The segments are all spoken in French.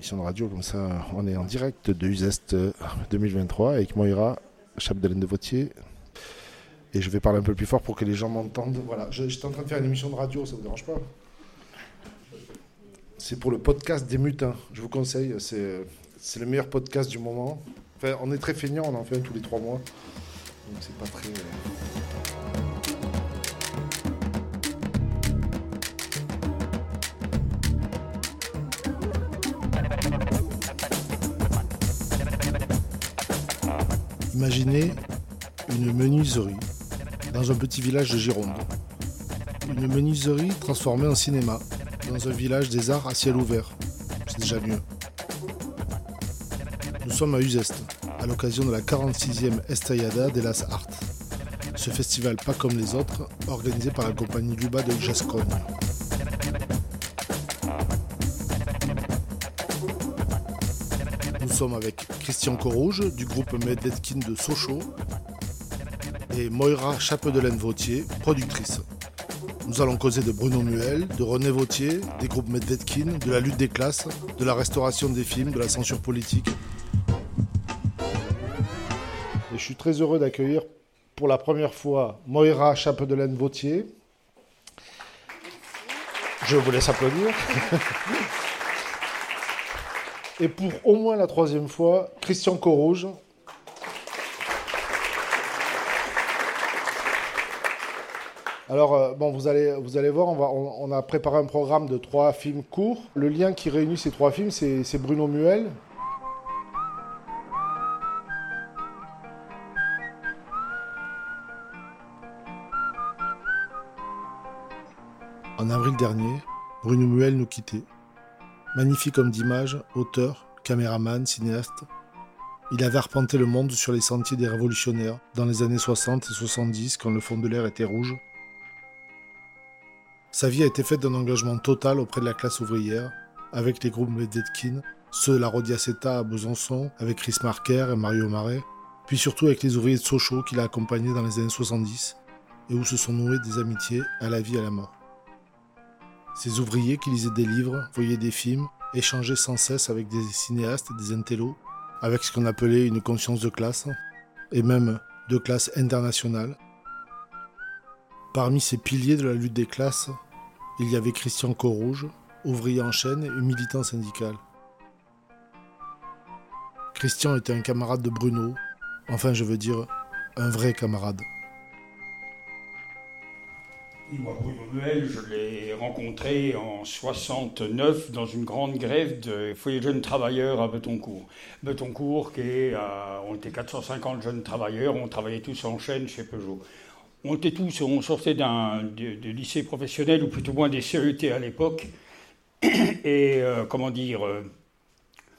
émission de radio comme ça. On est en direct de Uzest 2023 avec Moira, Chapdelaine de Vautier. Et je vais parler un peu plus fort pour que les gens m'entendent. Voilà, j'étais en train de faire une émission de radio, ça vous dérange pas? C'est pour le podcast des mutins. Je vous conseille, c'est le meilleur podcast du moment. Enfin, on est très feignant, on en fait un tous les trois mois. Donc c'est pas très. Imaginez une menuiserie dans un petit village de Gironde. Une menuiserie transformée en cinéma dans un village des arts à ciel ouvert. C'est déjà mieux. Nous sommes à Uzest, à l'occasion de la 46e Estayada de las Arts. Ce festival pas comme les autres, organisé par la compagnie Luba de Gascogne. Nous sommes avec Christian Corrouge du groupe Medetkin de Sochaux et Moira Chapedelaine-Vautier, productrice. Nous allons causer de Bruno Muel, de René Vautier, des groupes Medvedkin, de la lutte des classes, de la restauration des films, de la censure politique. Et je suis très heureux d'accueillir pour la première fois Moira Chapedelaine-Vautier. Je vous laisse applaudir. Et pour au moins la troisième fois, Christian Corrouge. Alors, euh, bon, vous allez, vous allez voir, on, va, on, a préparé un programme de trois films courts. Le lien qui réunit ces trois films, c'est Bruno Muel. En avril dernier, Bruno Muel nous quittait. Magnifique homme d'image, auteur, caméraman, cinéaste, il avait arpenté le monde sur les sentiers des révolutionnaires dans les années 60 et 70 quand le fond de l'air était rouge. Sa vie a été faite d'un engagement total auprès de la classe ouvrière, avec les groupes Medvedkin, ceux de la Rodiaceta à Besançon, avec Chris Marker et Mario Marais, puis surtout avec les ouvriers de Sochaux qu'il a accompagnés dans les années 70 et où se sont nouées des amitiés à la vie et à la mort. Ces ouvriers qui lisaient des livres, voyaient des films, échangeaient sans cesse avec des cinéastes et des intellos, avec ce qu'on appelait une conscience de classe, et même de classe internationale. Parmi ces piliers de la lutte des classes, il y avait Christian Corrouge, ouvrier en chaîne et militant syndical. Christian était un camarade de Bruno, enfin je veux dire un vrai camarade. Moi, Bruno Muel, je l'ai rencontré en 69 dans une grande grève de foyer jeunes travailleurs à Betoncourt. Betoncourt, est, on était 450 jeunes travailleurs, on travaillait tous en chaîne chez Peugeot. On était tous, on sortait d'un de, lycée professionnel, ou plutôt moins des CET à l'époque. Et euh, comment dire, euh,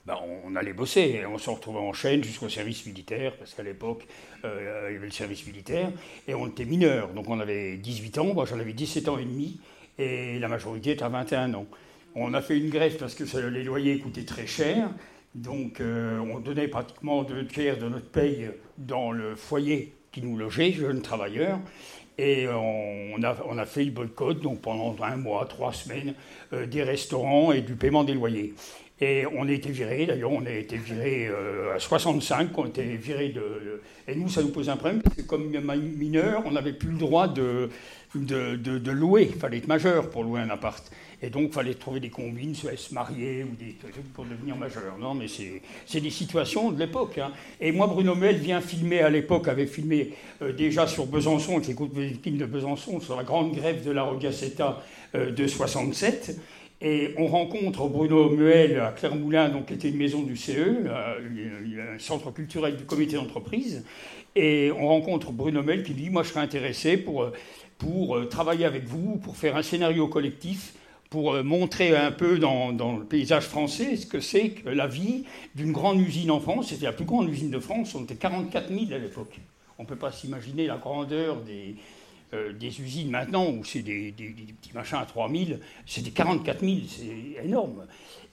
ben, on allait bosser, on se retrouvait en chaîne jusqu'au service militaire, parce qu'à l'époque, euh, il y avait le service militaire, et on était mineurs, donc on avait 18 ans, moi j'en avais 17 ans et demi, et la majorité était à 21 ans. On a fait une grève parce que les loyers coûtaient très cher, donc euh, on donnait pratiquement deux tiers de notre paye dans le foyer qui nous logeait, jeunes travailleurs, et on a, on a, fait le boycott, donc pendant un mois, trois semaines, euh, des restaurants et du paiement des loyers. Et on a été virés, d'ailleurs, on a été virés euh, à 65, on a été virés de, Et nous, ça nous pose un problème, parce que comme mineur, on n'avait plus le droit de, de, louer. Il fallait être majeur pour louer un appart. Et donc, il fallait trouver des combines, soit se marier ou des trucs pour devenir majeur. Non, mais c'est des situations de l'époque. Hein. Et moi, Bruno Muel vient filmer à l'époque, avait filmé euh, déjà sur Besançon, qui écoute les films de Besançon, sur la grande grève de la Rogaceta euh, de 67. Et on rencontre Bruno Muel à Clermoulin, donc, qui était une maison du CE, un centre culturel du comité d'entreprise. Et on rencontre Bruno Muel qui dit Moi, je serais intéressé pour, pour euh, travailler avec vous, pour faire un scénario collectif, pour euh, montrer un peu dans, dans le paysage français ce que c'est que la vie d'une grande usine en France. C'était la plus grande usine de France, on était 44 000 à l'époque. On ne peut pas s'imaginer la grandeur des, euh, des usines maintenant où c'est des, petits machins à 3000, c'est des 44 000, c'est énorme.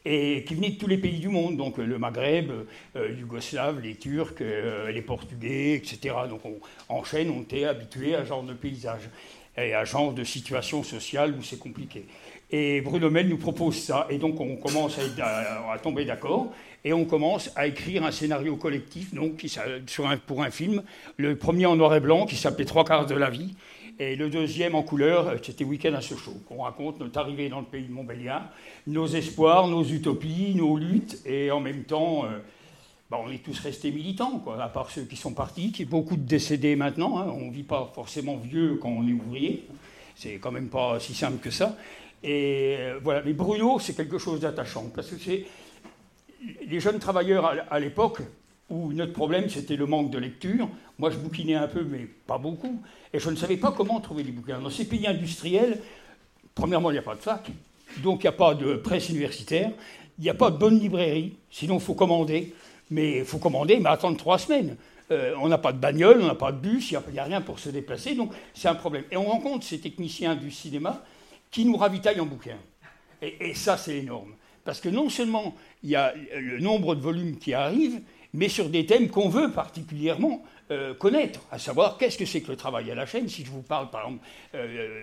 Et qui venaient de tous les pays du monde, donc le Maghreb, euh, Yougoslave, les Turcs, euh, les Portugais, etc. Donc on, en chaîne, on était habitué à ce genre de paysage. et un genre de situation sociale où c'est compliqué. Et Bruno Mel nous propose ça, et donc on commence à, tomber d'accord, et on commence à écrire un scénario collectif donc, sur pour un film, le premier en noir et blanc qui s'appelait Trois quarts de la vie, et le deuxième en couleur, c'était Week-end à Sochaux, qu'on raconte notre arrivée dans le pays de Montbéliard, nos espoirs, nos utopies, nos luttes, et en même temps, euh, bah, on est tous restés militants, quoi, à part ceux qui sont partis, qui beaucoup de décédés maintenant. Hein. on ne vit pas forcément vieux quand on est ouvrier. C'est quand même pas si simple que ça. Et euh, voilà. Mais Bruno, c'est quelque chose d'attachant, parce que c'est les jeunes travailleurs à l'époque où notre problème c'était le manque de lecture. Moi, je bouquinais un peu, mais pas beaucoup, et je ne savais pas comment trouver des bouquins. Dans ces pays industriels, premièrement, il n'y a pas de fac, donc il n'y a pas de presse universitaire, il n'y a pas de bonne librairie, sinon il faut commander. Mais il faut commander, mais attendre trois semaines. Euh, on n'a pas de bagnole, on n'a pas de bus, il n'y a, rien pour se déplacer, donc c'est un problème. Et on rencontre ces techniciens du cinéma qui nous ravitaillent en bouquins. Et, ça, c'est énorme. Parce que non seulement il y a le nombre de volumes qui arrivent, mais sur des thèmes qu'on veut particulièrement euh, connaître, à savoir qu'est-ce que c'est que le travail à la chaîne. Si je vous parle, par exemple, euh,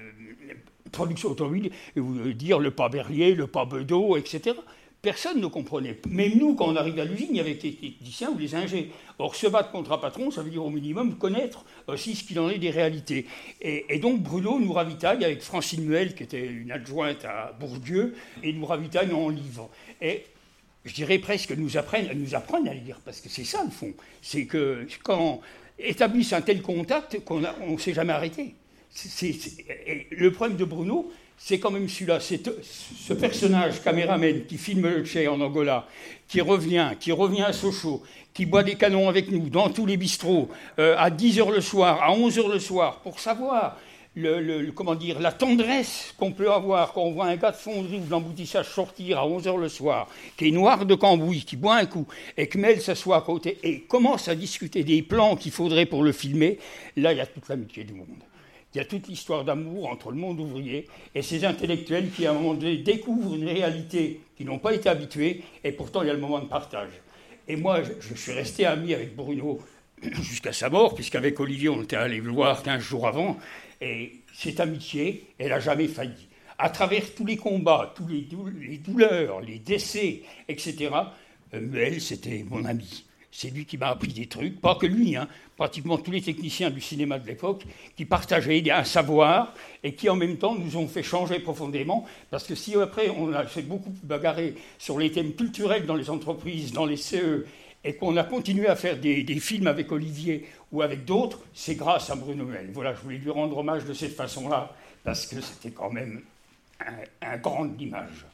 production automobile, vous dire le pas Berlier, le pas Bedeau, etc. Personne ne comprenait. Même nous, quand on arrive à l'usine, il y avait des techniciens ou des ingés. Or, se battre contre un patron, ça veut dire au minimum connaître aussi ce qu'il en est des réalités. Et, donc, Bruno nous ravitaille avec Francine Muel, qui était une adjointe à Bourdieu, et nous ravitaille en livres. Et je dirais presque nous apprennent, nous apprennent à lire, parce que c'est ça le fond. C'est que quand établissent un tel contact qu'on ne s'est jamais arrêté. le problème de Bruno, c'est quand même celui-là, ce personnage caméraman qui filme le Tché en Angola, qui revient, qui revient à Sochaux, qui boit des canons avec nous dans tous les bistrots, euh, à 10h le soir, à 11h le soir, pour savoir le, comment dire, la tendresse qu'on peut avoir quand on voit un gars de fonderie ou d'emboutissage sortir à 11h le soir, qui est noir de cambouis, qui boit un coup, et que Mel s'assoit à côté et commence à discuter des plans qu'il faudrait pour le filmer, là, il y a toute l'amitié du monde. Il y a toute l'histoire d'amour entre le monde ouvrier et ces intellectuels qui, à un moment donné, découvrent une réalité qu'ils n'ont pas été habitués, et pourtant il y a le moment de partage. Et moi, je, suis resté ami avec Bruno jusqu'à sa mort, puisqu'avec Olivier, on était allé le voir 15 jours avant, et cette amitié, elle n'a jamais failli. À travers tous les combats, tous les, douleurs, les décès, etc., elle, c'était mon ami. C'est lui qui m'a appris des trucs, pas que lui, hein, pratiquement tous les techniciens du cinéma de l'époque, qui partageaient un savoir et qui en même temps nous ont fait changer profondément. Parce que si après on a fait beaucoup bagarrer sur les thèmes culturels dans les entreprises, dans les CE, et qu'on a continué à faire des, films avec Olivier ou avec d'autres, c'est grâce à Bruno Mel. Voilà, je voulais lui rendre hommage de cette façon-là, parce que c'était quand même un, un grand image.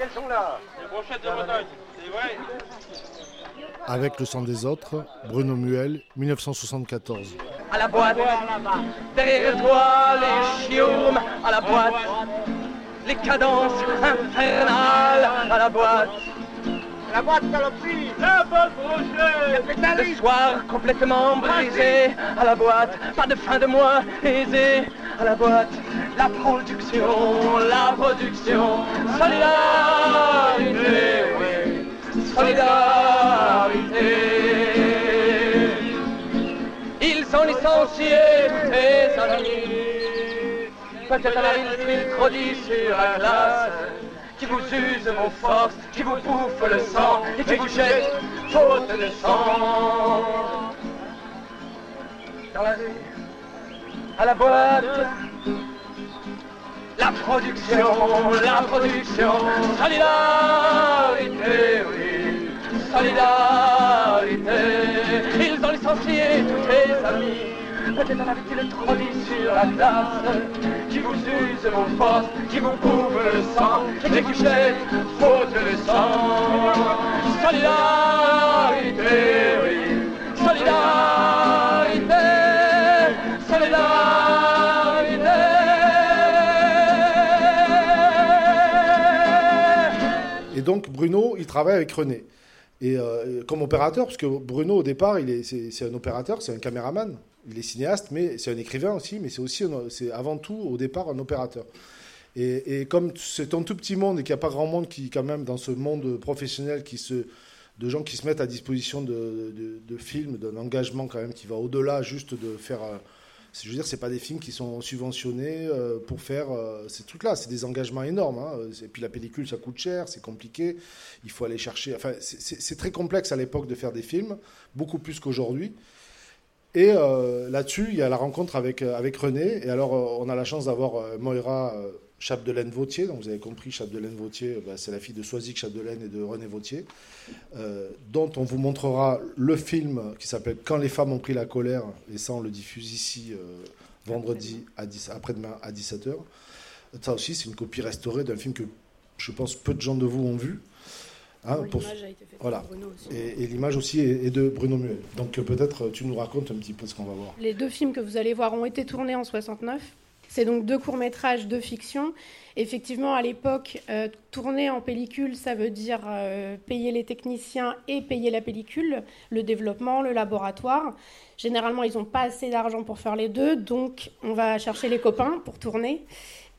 elles sont là. de c'est vrai. Avec le sang des autres, Bruno Muel, 1974. À la boîte, derrière toi les chiourmes, à la boîte, les cadences infernales, à la boîte. La boîte saloperie. La Le soir complètement brisé. À la boîte, pas de fin de mois aisé. À la boîte, la production La production. Solidarité, oui Solidarité. Ils sont licenciés, tes amis. Peut-être ville, sur la glace qui vous use vos forces, qui vous bouffe le sang et qui vous jette faute de sang. Dans la rue, à la boîte, la production, la production, solidarité, Peut-être en avait-il trop dit sur la glace. Qui vous use vos forces, qui vous couvre le sang vous jette faute de sang. Solidarité, oui. Solidarité Solidarité. Et donc Bruno, il travaille avec René. Et euh, comme opérateur, parce que Bruno au départ, c'est un opérateur, c'est un caméraman il est cinéaste, mais c'est un écrivain aussi, mais c'est aussi, c'est avant tout au départ un opérateur. Et, comme c'est un tout petit monde et qu'il n'y a pas grand monde qui, quand même, dans ce monde professionnel, qui se, de gens qui se mettent à disposition de, de, films, d'un engagement quand même qui va au-delà juste de faire. Euh, je veux dire, c'est pas des films qui sont subventionnés euh, pour faire euh, ces trucs-là. C'est des engagements énormes. Hein. Et puis la pellicule, ça coûte cher, c'est compliqué. Il faut aller chercher. Enfin, c'est très complexe à l'époque de faire des films, beaucoup plus qu'aujourd'hui. Et là-dessus, il y a la rencontre avec René. Et alors, on a la chance d'avoir Moira Chapdelaine Vautier, donc vous avez compris, Chapdelaine Vautier, bah, c'est la fille de Soisic Chapdelaine et de René Vautier, euh, dont on vous montrera le film qui s'appelle Quand les femmes ont pris la colère, et ça on le diffuse ici euh, vendredi à 10, après-demain à 17h. Ça aussi, c'est une copie restaurée d'un film que je pense peu de gens de vous ont vu. Hein, l'image a été faite voilà. Bruno aussi. Et, l'image aussi est, de Bruno Muel. Donc peut-être tu nous racontes un petit peu ce qu'on va voir. Les deux films que vous allez voir ont été tournés en 69. C'est donc deux courts-métrages de fiction. Effectivement, à l'époque, euh, tourner en pellicule, ça veut dire euh, payer les techniciens et payer la pellicule, le développement, le laboratoire. Généralement, ils n'ont pas assez d'argent pour faire les deux, donc on va chercher les copains pour tourner.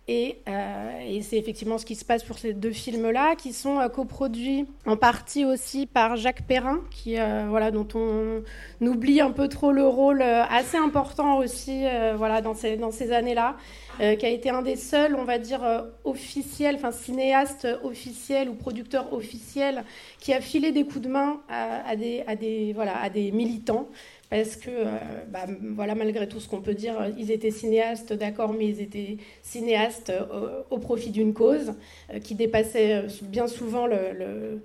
Euh, et, c'est effectivement ce qui se passe pour ces deux films-là, qui sont euh, coproduits en partie aussi par Jacques Perrin, qui, euh, voilà, dont on, oublie un peu trop le rôle assez important aussi voilà, dans ces, dans ces années-là, qui a été un des seuls, on va dire, officiels, enfin cinéastes officiels ou producteurs officiels, qui a filé des coups de main à, des, voilà, à des militants. Parce que, euh, bah, voilà, malgré tout ce qu'on peut dire, ils étaient cinéastes, d'accord, mais ils étaient cinéastes euh, au, profit d'une cause euh, qui dépassait bien souvent le,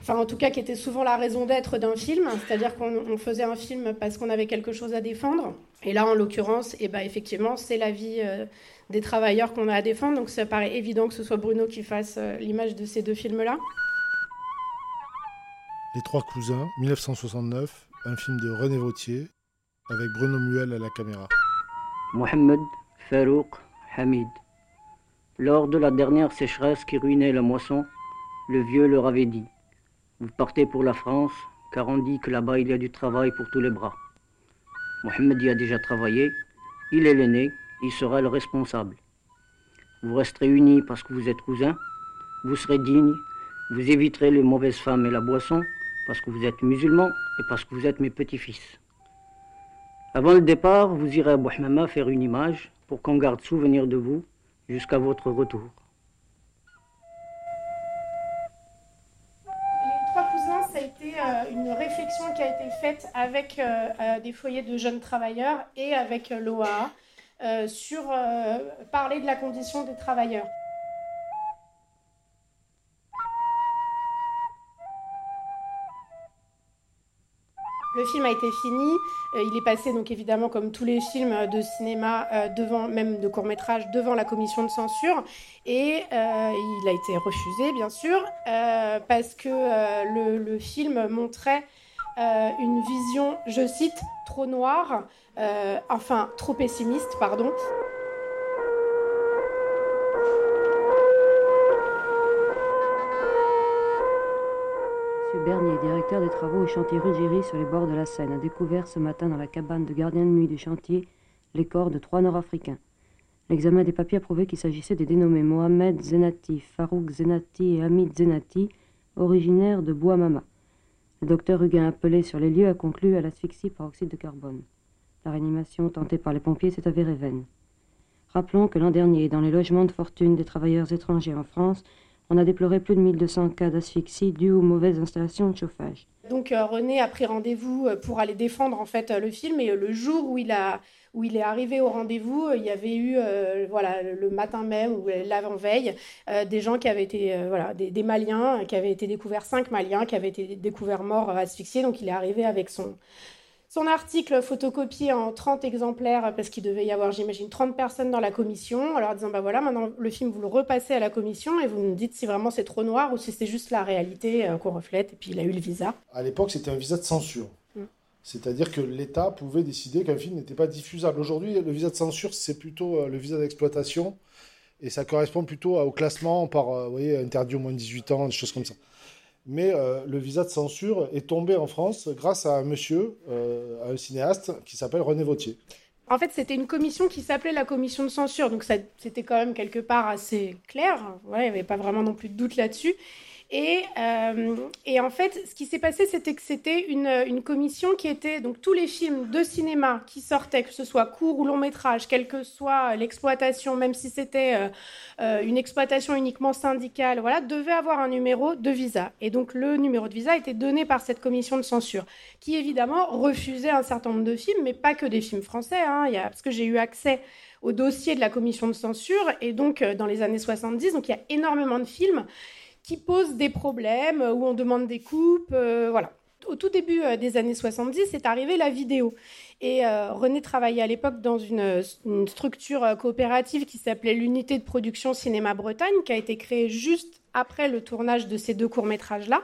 Enfin, en tout cas, qui était souvent la raison d'être d'un film, c'est-à-dire qu'on faisait un film parce qu'on avait quelque chose à défendre. Et là, en l'occurrence, eh ben, effectivement, c'est la vie des travailleurs qu'on a à défendre. Donc, ça paraît évident que ce soit Bruno qui fasse l'image de ces deux films-là. Les Trois Cousins, 1969, un film de René Vautier avec Bruno Muel à la caméra. Mohamed Farouk Hamid. Lors de la dernière sécheresse qui ruinait la moisson, le vieux leur avait dit Vous partez pour la France, car on dit que là-bas il y a du travail pour tous les bras. Mohamed y a déjà travaillé, il est l'aîné, il sera le responsable. Vous resterez unis parce que vous êtes cousins, vous serez dignes, vous éviterez les mauvaises femmes et la boisson, parce que vous êtes musulmans et parce que vous êtes mes petits-fils. Avant le départ, vous irez à Bouhmama faire une image pour qu'on garde souvenir de vous jusqu'à votre retour. Avec euh, euh, des foyers de jeunes travailleurs et avec l'OA sur parler de la condition des travailleurs. Le film a été fini. Euh, il est passé, donc évidemment, comme tous les films de cinéma, euh, même de court métrage, devant la commission de censure. Et euh, il a été refusé, bien sûr, parce que le, film montrait une vision, je cite, trop noire, enfin trop pessimiste, pardon. Bernier, directeur des travaux au chantier Ruggieri sur les bords de la Seine, a découvert ce matin dans la cabane de gardien de nuit du chantier les corps de trois Nord-Africains. L'examen des papiers a prouvé qu'il s'agissait des dénommés Mohamed Zenati, Farouk Zenati et Hamid Zenati, originaires de Bouamama. Le docteur Huguin appelé sur les lieux a conclu à l'asphyxie par oxyde de carbone. La réanimation tentée par les pompiers s'est avérée vaine. Rappelons que l'an dernier, dans les logements de fortune des travailleurs étrangers en France, on a déploré plus de 1200 cas d'asphyxie dus aux mauvaises installations de chauffage. Donc euh, René a pris rendez-vous euh, pour aller défendre en fait euh, le film et le jour où il a où il est arrivé au rendez-vous, il y avait eu voilà le matin même ou l'avant-veille des gens qui avaient été voilà des, des, Maliens qui avaient été découverts cinq Maliens qui avaient été découverts morts asphyxiés donc il est arrivé avec son son article photocopié en 30 exemplaires parce qu'il devait y avoir, j'imagine, 30 personnes dans la commission, alors disant, bah voilà, maintenant le film, vous le repassez à la commission et vous nous dites si vraiment c'est trop noir ou si c'est juste la réalité euh, qu'on reflète. Et puis il a eu le visa. À l'époque, c'était un visa de censure. Mm. C'est-à-dire que l'État pouvait décider qu'un film n'était pas diffusable. Aujourd'hui, le visa de censure, c'est plutôt euh, le visa d'exploitation. Et ça correspond plutôt au classement par, euh, vous voyez, interdit au moins de 18 ans, des choses comme ça mais euh, le visa de censure est tombé en France grâce à un monsieur, euh, un cinéaste qui s'appelle René Vautier. En fait, c'était une commission qui s'appelait la commission de censure, donc c'était quand même quelque part assez clair. il n'y avait pas vraiment non plus de doute là-dessus. Et, euh, et, en fait, ce qui s'est passé, c'était que c'était une, commission qui était donc tous les films de cinéma qui sortaient, que ce soit court ou long métrage, quelle que soit l'exploitation, même si c'était euh, euh, une exploitation uniquement syndicale, voilà, devaient avoir un numéro de visa. Et donc le numéro de visa était donné par cette commission de censure, qui évidemment refusait un certain nombre de films, mais pas que des films français, hein, parce que j'ai eu accès au dossier de la commission de censure, et donc dans les années 70, donc il y a énormément de films qui posent des problèmes, où on demande des coupes, euh, voilà. Au tout début euh, des années 70, c'est arrivé la vidéo. Et euh, René travaillait à l'époque dans une, structure coopérative qui s'appelait l'Unité de production Cinéma Bretagne, qui a été créée juste après le tournage de ces deux courts-métrages-là.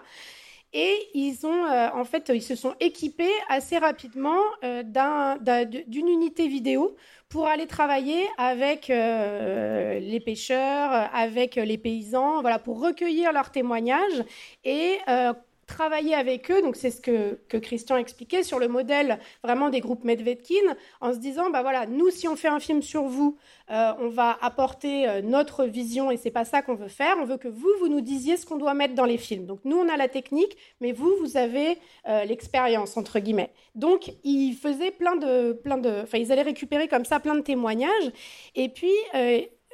Et ils ont, en fait, ils se sont équipés assez rapidement d'une unité vidéo pour aller travailler avec euh, les pêcheurs, avec les paysans, voilà, pour recueillir leurs témoignages et euh, travailler avec eux, donc c'est ce que, que, Christian expliquait, sur le modèle vraiment des groupes Medvedkin, en se disant, bah voilà, nous, si on fait un film sur vous, euh, on va apporter euh, notre vision et c'est pas ça qu'on veut faire. On veut que vous, vous nous disiez ce qu'on doit mettre dans les films. Donc nous, on a la technique, mais vous, vous avez euh, l'expérience entre guillemets. Donc ils faisaient plein de, plein de, enfin ils allaient récupérer comme ça plein de témoignages. Et puis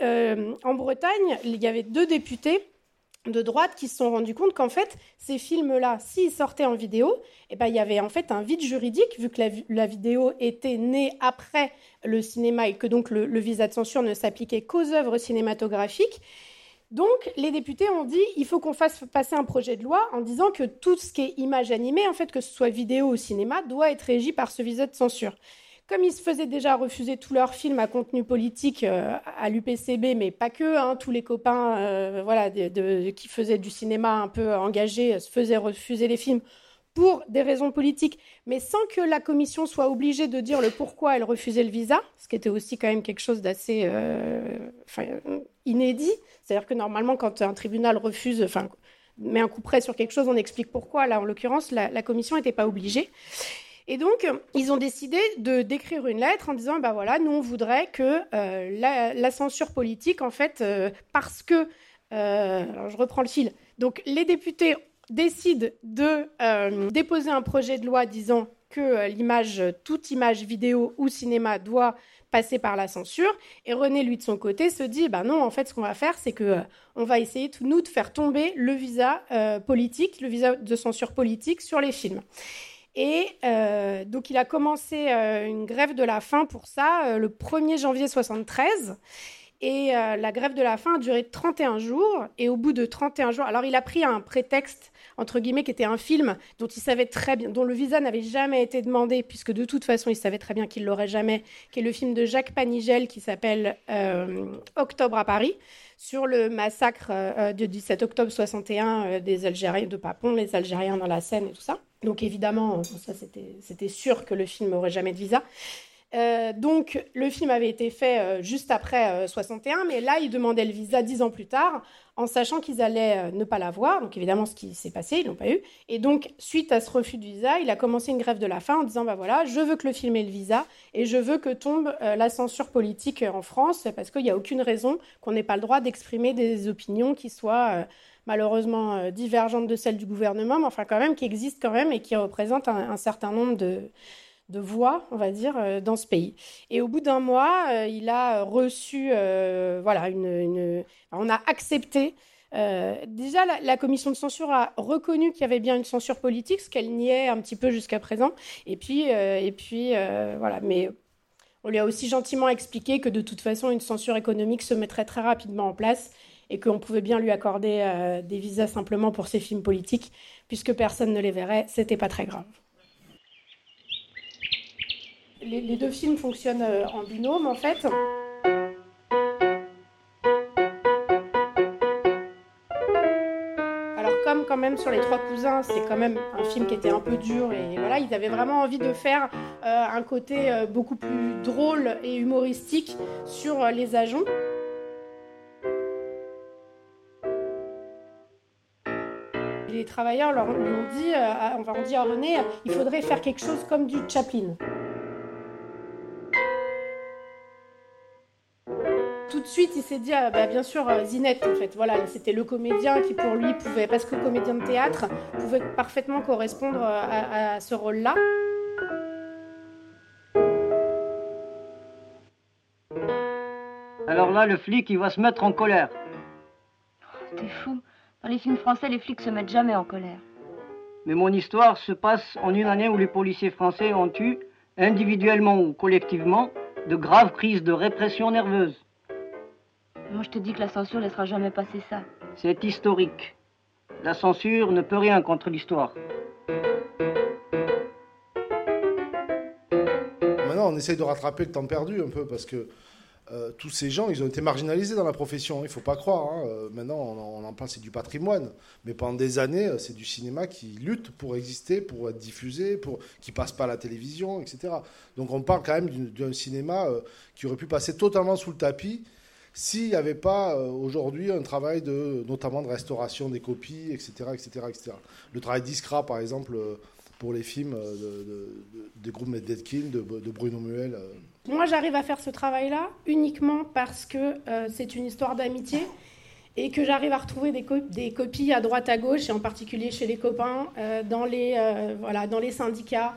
en Bretagne, il y avait deux députés de droite qui se sont rendus compte qu'en fait, ces films-là, s'ils sortaient en vidéo, eh ben, il y avait en fait un vide juridique, vu que la, vidéo était née après le cinéma et que donc le, visa de censure ne s'appliquait qu'aux œuvres cinématographiques. Donc, les députés ont dit il faut qu'on fasse passer un projet de loi en disant que tout ce qui est image animée, en fait, que ce soit vidéo ou cinéma, doit être régi par ce visa de censure. Comme ils se faisaient déjà refuser tous leurs films à contenu politique euh, à l'UPCB, mais pas que, hein, tous les copains euh, voilà, qui faisaient du cinéma un peu engagé se faisaient refuser les films pour des raisons politiques, mais sans que la commission soit obligée de dire le pourquoi elle refusait le visa, ce qui était aussi quand même quelque chose d'assez euh, inédit. C'est-à-dire que normalement, quand un tribunal refuse, met un coup près sur quelque chose, on explique pourquoi. Là, en l'occurrence, la commission n'était pas obligée. Et donc, ils ont décidé de d'écrire une lettre en disant, bah voilà, nous on voudrait que euh, la, censure politique, en fait, euh, parce que, euh, je reprends le fil. Donc, les députés décident de déposer un projet de loi disant que l'image, toute image vidéo ou cinéma doit passer par la censure. Et René, lui, de son côté, se dit, bah non, en fait, ce qu'on va faire, c'est que on va essayer, nous, de faire tomber le visa politique, le visa de censure politique sur les films. Et euh, donc, il a commencé euh, une grève de la faim pour ça euh, le 1er janvier 73. Et la grève de la faim a duré 31 jours. Et au bout de 31 jours, alors il a pris un prétexte, entre guillemets, qui était un film dont il savait très bien, dont le visa n'avait jamais été demandé, puisque de toute façon, il savait très bien qu'il l'aurait jamais, qui est le film de Jacques Panigel qui s'appelle Octobre à Paris sur le massacre du 17 octobre 61 des Algériens de Papon, les Algériens dans la Seine et tout ça. Donc évidemment, ça c'était sûr que le film n'aurait jamais de visa. Euh, donc le film avait été fait euh, juste après 61, euh, mais là il demandait le visa dix ans plus tard, en sachant qu'ils allaient ne pas l'avoir. Donc évidemment ce qui s'est passé, ils l'ont pas eu. Et donc suite à ce refus de visa, il a commencé une grève de la faim en disant bah voilà, je veux que le film ait le visa et je veux que tombe la censure politique en France parce qu'il n'y a aucune raison qu'on n'ait pas le droit d'exprimer des opinions qui soient malheureusement euh, divergente de celle du gouvernement, mais enfin quand même qui existe quand même et qui représente un, certain nombre de, voix, on va dire, euh, dans ce pays. Et au bout d'un mois, euh, il a reçu, voilà, une, on a accepté. déjà, la, commission de censure a reconnu qu'il y avait bien une censure politique, ce qu'elle niait un petit peu jusqu'à présent. Et puis, et puis voilà. Mais on lui a aussi gentiment expliqué que de toute façon, une censure économique se mettrait très rapidement en place et qu'on pouvait bien lui accorder euh, des visas simplement pour ses films politiques, puisque personne ne les verrait, c'était pas très grave. Les, deux films fonctionnent euh, en binôme en fait. Alors comme quand même sur les trois cousins, c'est quand même un film qui était un peu dur et voilà, ils avaient vraiment envie de faire euh, un côté beaucoup plus drôle et humoristique sur les agents. Les travailleurs leur, lui ont dit, euh, on dit à René, il faudrait faire quelque chose comme du Chaplin. de suite, il s'est dit, ah, bah, bien sûr, Zinette, en fait. Voilà, c'était le comédien qui, pour lui, pouvait, parce que comédien de théâtre, pouvait parfaitement correspondre à, ce rôle-là. Alors là, le flic, il va se mettre en colère. T'es fou. Dans les films français, les flics se mettent jamais en colère. Mais mon histoire se passe en une année où les policiers français ont eu, individuellement ou collectivement, de graves crises de répression nerveuse. Moi, je te dis que la censure ne laissera jamais passer ça. C'est historique. La censure ne peut rien contre l'histoire. Maintenant, on essaye de rattraper le temps perdu un peu parce que euh, tous ces gens, ils ont été marginalisés dans la profession. Il ne faut pas croire. Hein. Euh, maintenant, on, en parle, c'est du patrimoine. Mais pendant des années, euh, c'est du cinéma qui lutte pour exister, pour être diffusé, pour qui passe pas à la télévision, etc. Donc, on parle quand même d'un cinéma qui aurait pu passer totalement sous le tapis s'il n'y avait pas aujourd'hui un travail de, notamment de restauration des copies, etc., etc., etc. Le travail d'Iskra, par exemple, pour les films de, de, groupes Medvedkin, de, de Bruno Muel. Moi, j'arrive à faire ce travail-là uniquement parce que euh, c'est une histoire d'amitié et que j'arrive à retrouver des, des, copies à droite à gauche, et en particulier chez les copains, euh, dans, les, euh, voilà, dans les syndicats,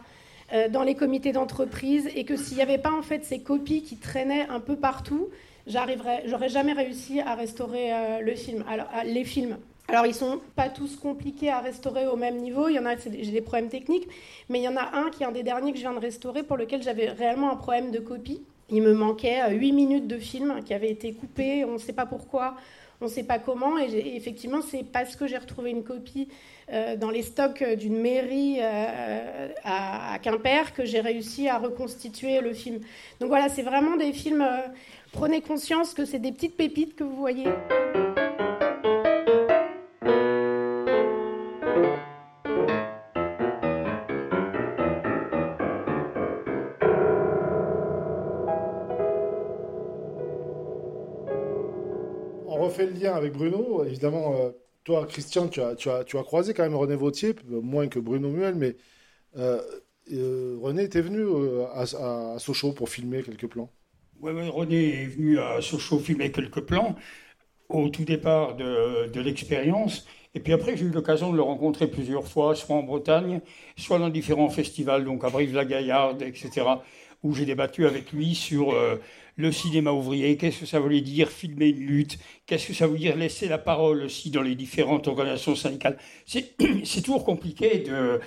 dans les comités d'entreprise, et que s'il n'y avait pas en fait ces copies qui traînaient un peu partout, j'aurais jamais réussi à restaurer le film, alors, les films. Alors, ils sont pas tous compliqués à restaurer au même niveau. Il y en a, j'ai des problèmes techniques, mais il y en a un qui est un des derniers que je viens de restaurer pour lequel j'avais réellement un problème de copie. Il me manquait 8 euh, minutes de film qui avait été coupé, on ne sait pas pourquoi, on ne sait pas comment. Et, effectivement, c'est parce que j'ai retrouvé une copie euh, dans les stocks d'une mairie euh, à, Quimper que j'ai réussi à reconstituer le film. Donc voilà, c'est vraiment des films. prenez conscience que c'est des petites pépites que vous voyez. Lien avec Bruno. Évidemment, euh, toi, Christian, tu as, tu, as, tu as croisé quand même René Vautier, moins que Bruno Muel, mais euh, euh, René était venu à, Sochaux pour filmer quelques plans. Oui, René est venu à Sochaux filmer quelques plans au tout départ de, de l'expérience. Et puis après, j'ai eu l'occasion de le rencontrer plusieurs fois, soit en Bretagne, soit dans différents festivals, donc à Brive-la-Gaillarde, etc., où j'ai débattu avec lui sur le cinéma ouvrier, qu'est-ce que ça voulait dire filmer une lutte, qu'est-ce que ça veut dire laisser la parole aussi dans les différentes organisations syndicales? C'est toujours compliqué de,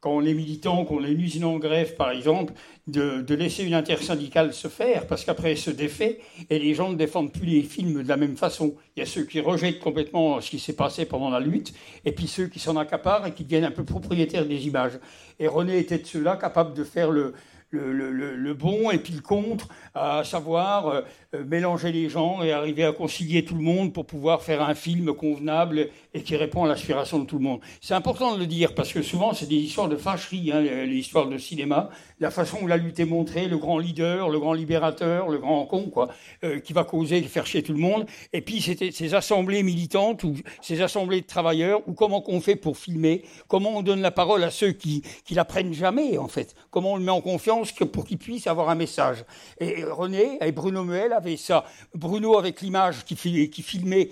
quand on est militant, quand on est une usine en grève par exemple, de, laisser une intersyndicale se faire, parce qu'après elle se défait et les gens ne défendent plus les films de la même façon. Il y a ceux qui rejettent complètement ce qui s'est passé pendant la lutte, et puis ceux qui s'en accaparent et qui deviennent un peu propriétaires des images. Et René était de ceux-là, capable de faire le, le, bon et puis le contre, à savoir euh, euh, mélanger les gens et arriver à concilier tout le monde pour pouvoir faire un film convenable et qui répond à l'aspiration de tout le monde. C'est important de le dire parce que souvent c'est des histoires de fâcherie, hein, les, histoires de cinéma, la façon où la lutte est montrée, le grand leader, le grand libérateur, le grand con, quoi, euh, qui va causer, faire chier tout le monde. Et puis c'était ces assemblées militantes ou ces assemblées de travailleurs ou comment qu'on fait pour filmer, comment on donne la parole à ceux qui qui la prennent jamais en fait, comment on le met en confiance pour qu'ils puissent avoir un message. Et René et Bruno Muel avaient ça. Bruno avec l'image qui, qui filmait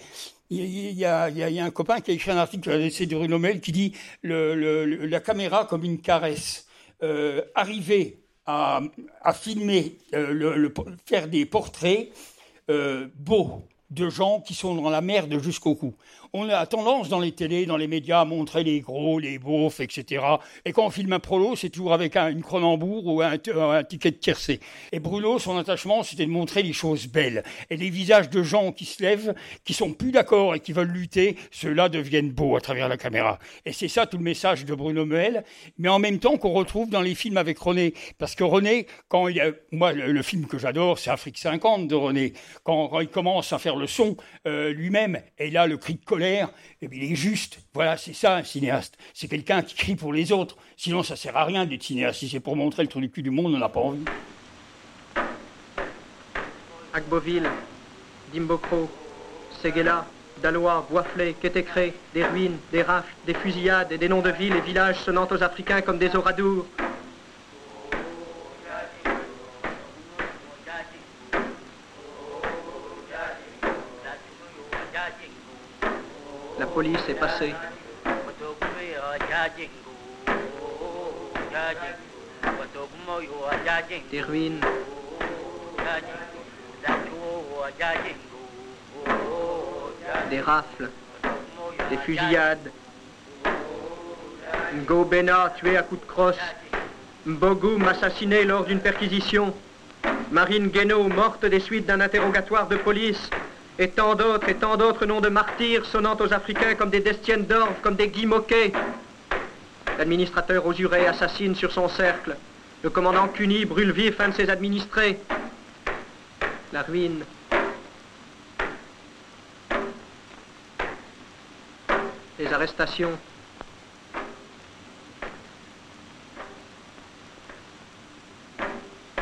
il y, a, un copain qui a écrit un article à l'essai de Bruno Muel qui dit la caméra comme une caresse. Euh, arriver à, filmer, euh, faire des portraits euh, beaux de gens qui sont dans la merde jusqu'au cou on a tendance dans les télés, dans les médias à montrer les gros, les beaufs, etc. Et quand on filme un prolo, c'est toujours avec un, une Cronenbourg ou un, ticket de tiercé. Et Bruno, son attachement, c'était de montrer les choses belles. Et les visages de gens qui se lèvent, qui sont plus d'accord et qui veulent lutter, ceux-là deviennent beaux à travers la caméra. Et c'est ça tout le message de Bruno Muel, mais en même temps qu'on retrouve dans les films avec René. Parce que René, quand il a, moi, le, film que j'adore, c'est Afrique 50 de René. Quand, il commence à faire le son euh, lui-même, et là, le cri de colère, et eh il est juste. Voilà, c'est ça un cinéaste. C'est quelqu'un qui crie pour les autres. Sinon, ça sert à rien d'être cinéaste. Si c'est pour montrer le trou du cul du monde, on n'a pas envie. Agboville, Dimbokro, Séguéla, Dalois, Boisflé, Kétécré, des ruines, des rafles, des fusillades et des noms de villes et villages sonnant aux Africains comme des oradours. Police est passé. Des ruines. Des rafles. Des fusillades. Ngobena tué à coups de crosse. Mbogoum assassiné lors d'une perquisition. Marine Guénaud morte des suites d'un interrogatoire de police. Et tant d'autres et tant d'autres noms de martyrs sonnant aux Africains comme des Destiennes d'Orve, comme des Guy Moquet. L'administrateur Osuré assassine sur son cercle. Le commandant Cuny brûle vif un de ses administrés. La ruine. Les arrestations.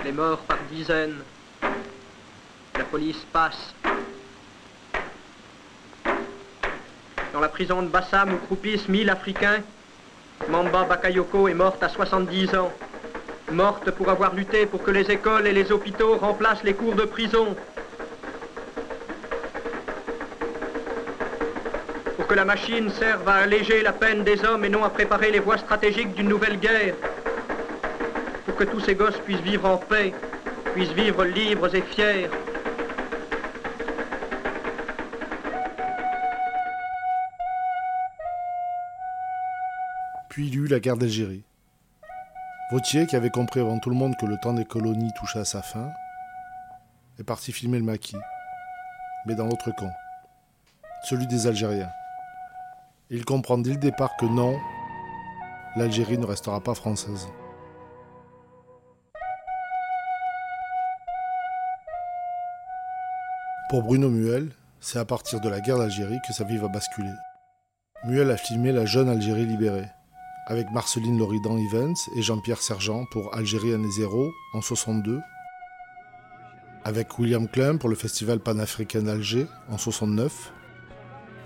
Les morts par dizaines. La police passe. Dans la prison de Bassam où croupissent mille Africains, Mamba Bakayoko est morte à 70 ans. Morte pour avoir lutté pour que les écoles et les hôpitaux remplacent les cours de prison. Pour que la machine serve à alléger la peine des hommes et non à préparer les voies stratégiques d'une nouvelle guerre. Pour que tous ces gosses puissent vivre en paix, puissent vivre libres et fiers. Puis il y eut la guerre d'Algérie. Vautier, qui avait compris avant tout le monde que le temps des colonies touchait à sa fin, est parti filmer le maquis, mais dans l'autre camp, celui des Algériens. il comprend dès le départ que non, l'Algérie ne restera pas française. Pour Bruno Muel, c'est à partir de la guerre d'Algérie que sa vie va basculer. Muel a filmé la jeune Algérie libérée, avec Marceline Loridan Evans et Jean-Pierre Sergent pour Algérie année zéro en 62, avec William Klein pour le Festival panafricain d'Alger en 69,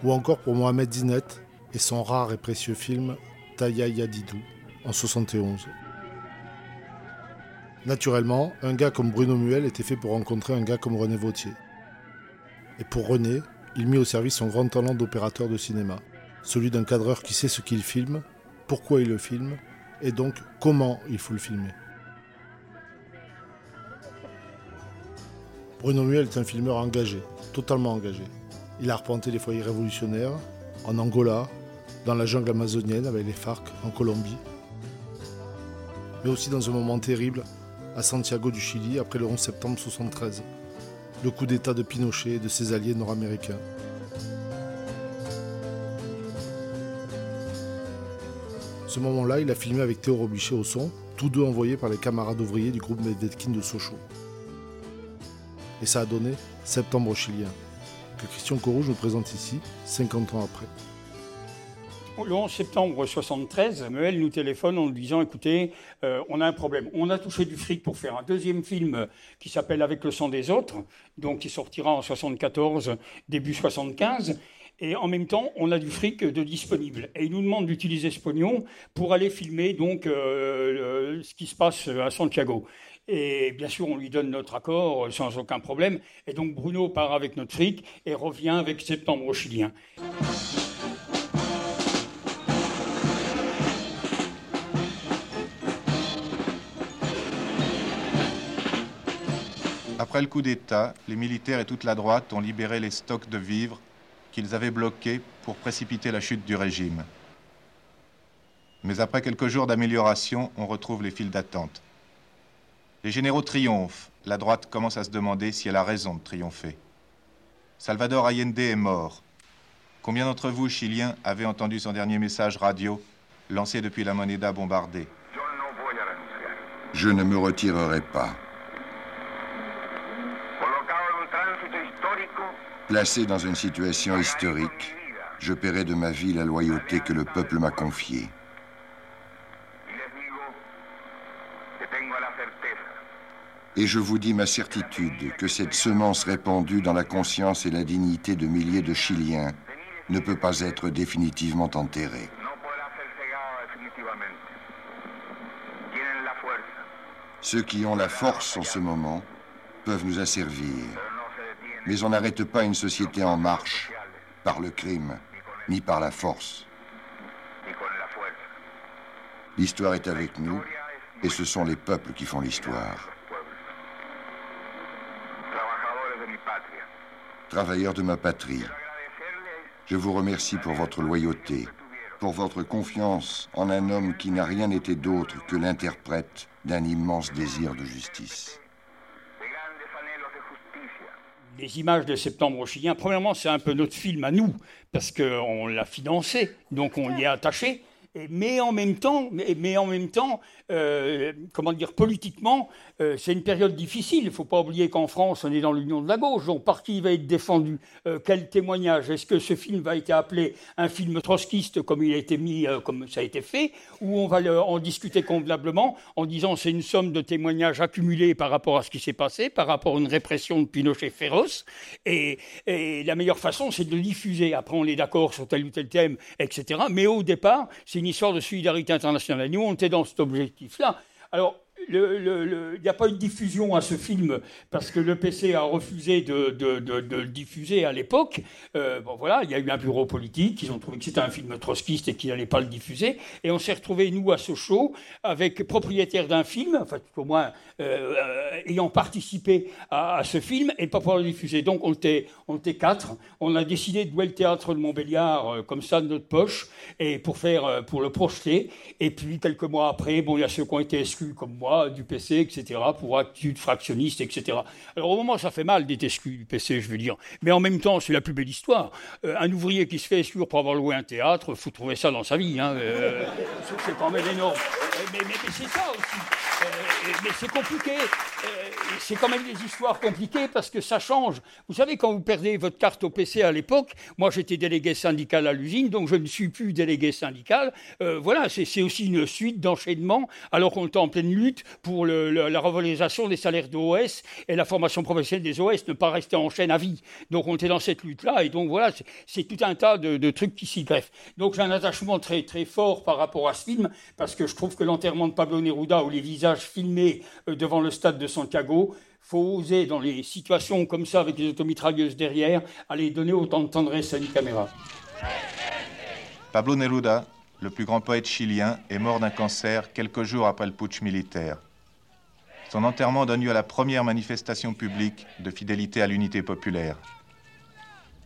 ou encore pour Mohamed Dinet et son rare et précieux film Taya Yadidou en 71. Naturellement, un gars comme Bruno Muel était fait pour rencontrer un gars comme René Vautier. Et pour René, il mit au service son grand talent d'opérateur de cinéma, celui d'un cadreur qui sait ce qu'il filme pourquoi il le filme et donc comment il faut le filmer. Bruno Muel est un filmeur engagé, totalement engagé. Il a arpenté les foyers révolutionnaires en Angola, dans la jungle amazonienne avec les FARC en Colombie, mais aussi dans un moment terrible à Santiago du Chili après le 11 septembre 1973, le coup d'État de Pinochet et de ses alliés nord-américains. Ce moment-là, il a filmé avec Théo Robichet au son, tous deux envoyés par les camarades ouvriers du groupe Medvedkin de Sochaux. Et ça a donné Septembre chilien, que Christian Corouge nous présente ici, 50 ans après. Le 11 septembre 73, Muel nous téléphone en nous disant écoutez, euh, on a un problème. On a touché du fric pour faire un deuxième film qui s'appelle Avec le sang des autres, donc qui sortira en 74, début 75. Et en même temps, on a du fric de disponible. Et il nous demande d'utiliser ce pognon pour aller filmer donc euh, ce qui se passe à Santiago. Et bien sûr, on lui donne notre accord sans aucun problème. Et donc Bruno part avec notre fric et revient avec Septembre chilien. Après le coup d'État, les militaires et toute la droite ont libéré les stocks de vivres qu'ils avaient bloqué pour précipiter la chute du régime. Mais après quelques jours d'amélioration, on retrouve les files d'attente. Les généraux triomphent. La droite commence à se demander si elle a raison de triompher. Salvador Allende est mort. Combien d'entre vous, Chiliens, avez entendu son dernier message radio lancé depuis la Moneda bombardée? Je ne me retirerai pas. Placé dans une situation historique, je paierai de ma vie la loyauté que le peuple m'a confiée. Et je vous dis ma certitude que cette semence répandue dans la conscience et la dignité de milliers de Chiliens ne peut pas être définitivement enterrée. Ceux qui ont la force en ce moment peuvent nous asservir. Mais on n'arrête pas une société en marche par le crime. ni par la force. L'histoire est avec nous et ce sont les peuples qui font l'histoire. Travailleurs de ma patrie, je vous remercie pour votre loyauté, pour votre confiance en un homme qui n'a rien été d'autre que l'interprète d'un immense désir de justice. Les images de Septembre chilien, premièrement, c'est un peu notre film à nous, parce qu'on l'a financé, donc on y est attaché mais en même temps, mais, en même temps, euh, comment dire, politiquement, euh, c'est une période difficile. Il ne faut pas oublier qu'en France, on est dans l'union de la gauche. Donc, par qui va être défendu euh, Quel témoignage? Est-ce que ce film va être appelé un film trotskiste, comme il a été mis, comme ça a été fait, ou on va en discuter convenablement en disant c'est une somme de témoignages accumulés par rapport à ce qui s'est passé, par rapport à une répression de Pinochet féroce, et, la meilleure façon, c'est de le diffuser. Après, on est d'accord sur tel ou tel thème, etc. Mais au départ, c'est une histoire de solidarité internationale. Nous, on était dans cet objectif-là. Alors, il n'y a pas eu de diffusion à ce film parce que le PC a refusé de, le diffuser à l'époque. Euh, bon voilà, il y a eu un bureau politique, ils ont trouvé que c'était un film trotskiste et qu'ils n'allaient pas le diffuser. Et on s'est retrouvés, nous, à Sochaux, avec propriétaire d'un film, enfin tout au moins euh, euh, ayant participé à, ce film, et pas pouvoir le diffuser. Donc on était, quatre. On a décidé de louer le théâtre de Montbéliard comme ça de notre poche, et pour, faire, pour le projeter. Et puis quelques mois après, bon, il y a ceux qui ont été exclus comme moi du PC, etc., pour attitude fractionniste, etc. Alors au moment, ça fait mal d'être exclu du PC, je veux dire. Mais en même temps, c'est la plus belle histoire. Euh, un ouvrier qui se fait exclure pour avoir loué un théâtre, faut trouver ça dans sa vie. Hein. Euh, c'est quand même énorme. Mais, mais c'est ça aussi. Euh, mais c'est compliqué. c'est quand même des histoires compliquées parce que ça change. Vous savez, quand vous perdez votre carte au PC à l'époque, moi j'étais délégué syndical à l'usine, donc je ne suis plus délégué syndical. voilà, c'est aussi une suite d'enchaînements alors qu'on est en pleine lutte pour la revalorisation des salaires d'OS et la formation professionnelle des OS, ne pas rester en chaîne à vie. Donc on était dans cette lutte-là, et donc voilà, c'est tout un tas de, trucs qui s'y greffent. Donc j'ai un attachement très très fort par rapport à ce film, parce que je trouve que l'enterrement de Pablo Neruda, ou les visages filmés euh, devant le stade de Santiago, faut oser, dans les situations comme ça, avec les automitrailleuses derrière, aller donner autant de tendresse à une caméra. Pablo Neruda, le plus grand poète chilien, est mort d'un cancer quelques jours après le putsch militaire. Son enterrement donne lieu à la première manifestation publique de fidélité à l'unité populaire.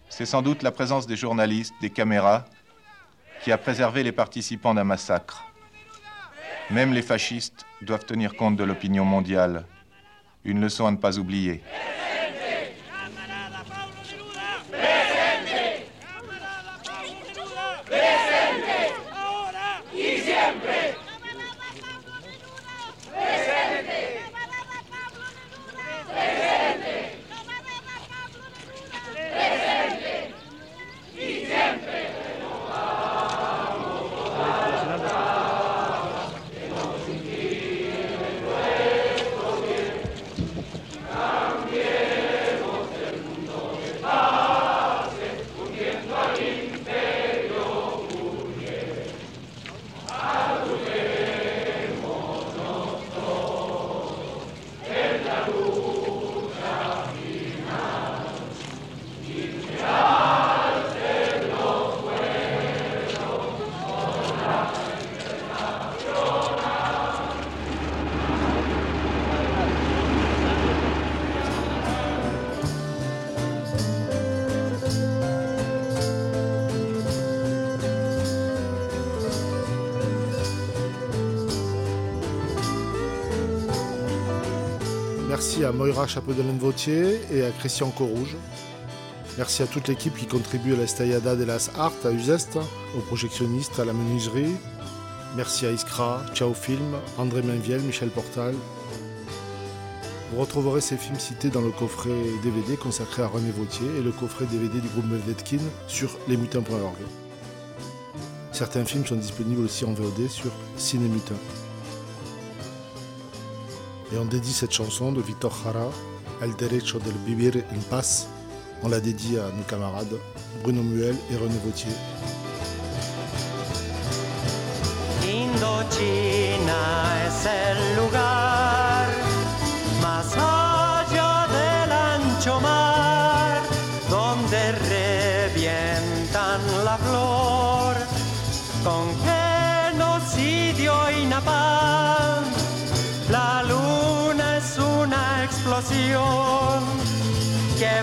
C'est sans doute la présence des journalistes, des caméras, qui a préservé les participants d'un massacre. Même les fascistes doivent tenir compte de l'opinion mondiale. Une leçon à ne pas oublier. À Moira Chapeau-Vautier et à Christian Corouge. Merci à toute l'équipe qui contribue à l'Estayada de las Art à Uzest, aux projectionnistes, à la menuiserie. Merci à Iskra, Ciao Film, André Mainviel, Michel Portal. Vous retrouverez ces films cités dans le coffret DVD consacré à René Vautier et le coffret DVD du groupe Melvetkin sur lesmutins.org. Certains films sont disponibles aussi en VOD sur Cinémutin. Et on dédie cette chanson de Victor Jara, El Derecho de Vivir en Paz. On la dédie à nos camarades Bruno Muel et René Vautier. Indochina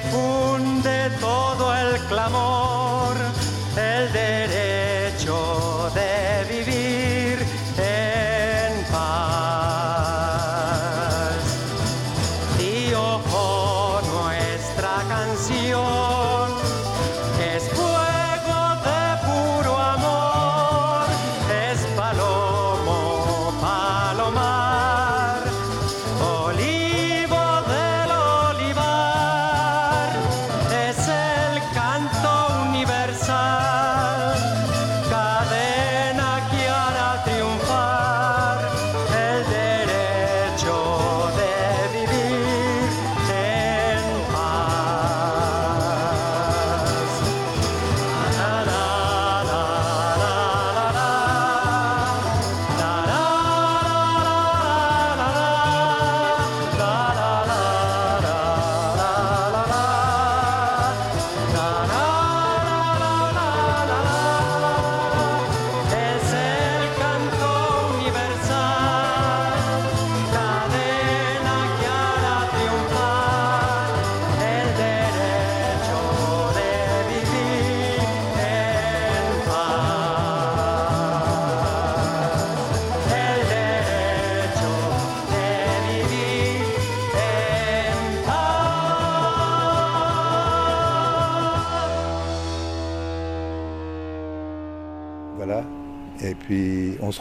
funde todo el clamor.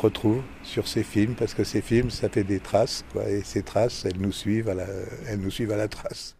retrouve sur ces films, parce que ces films, ça fait des traces, quoi, et ces traces, elles nous suivent à la trace.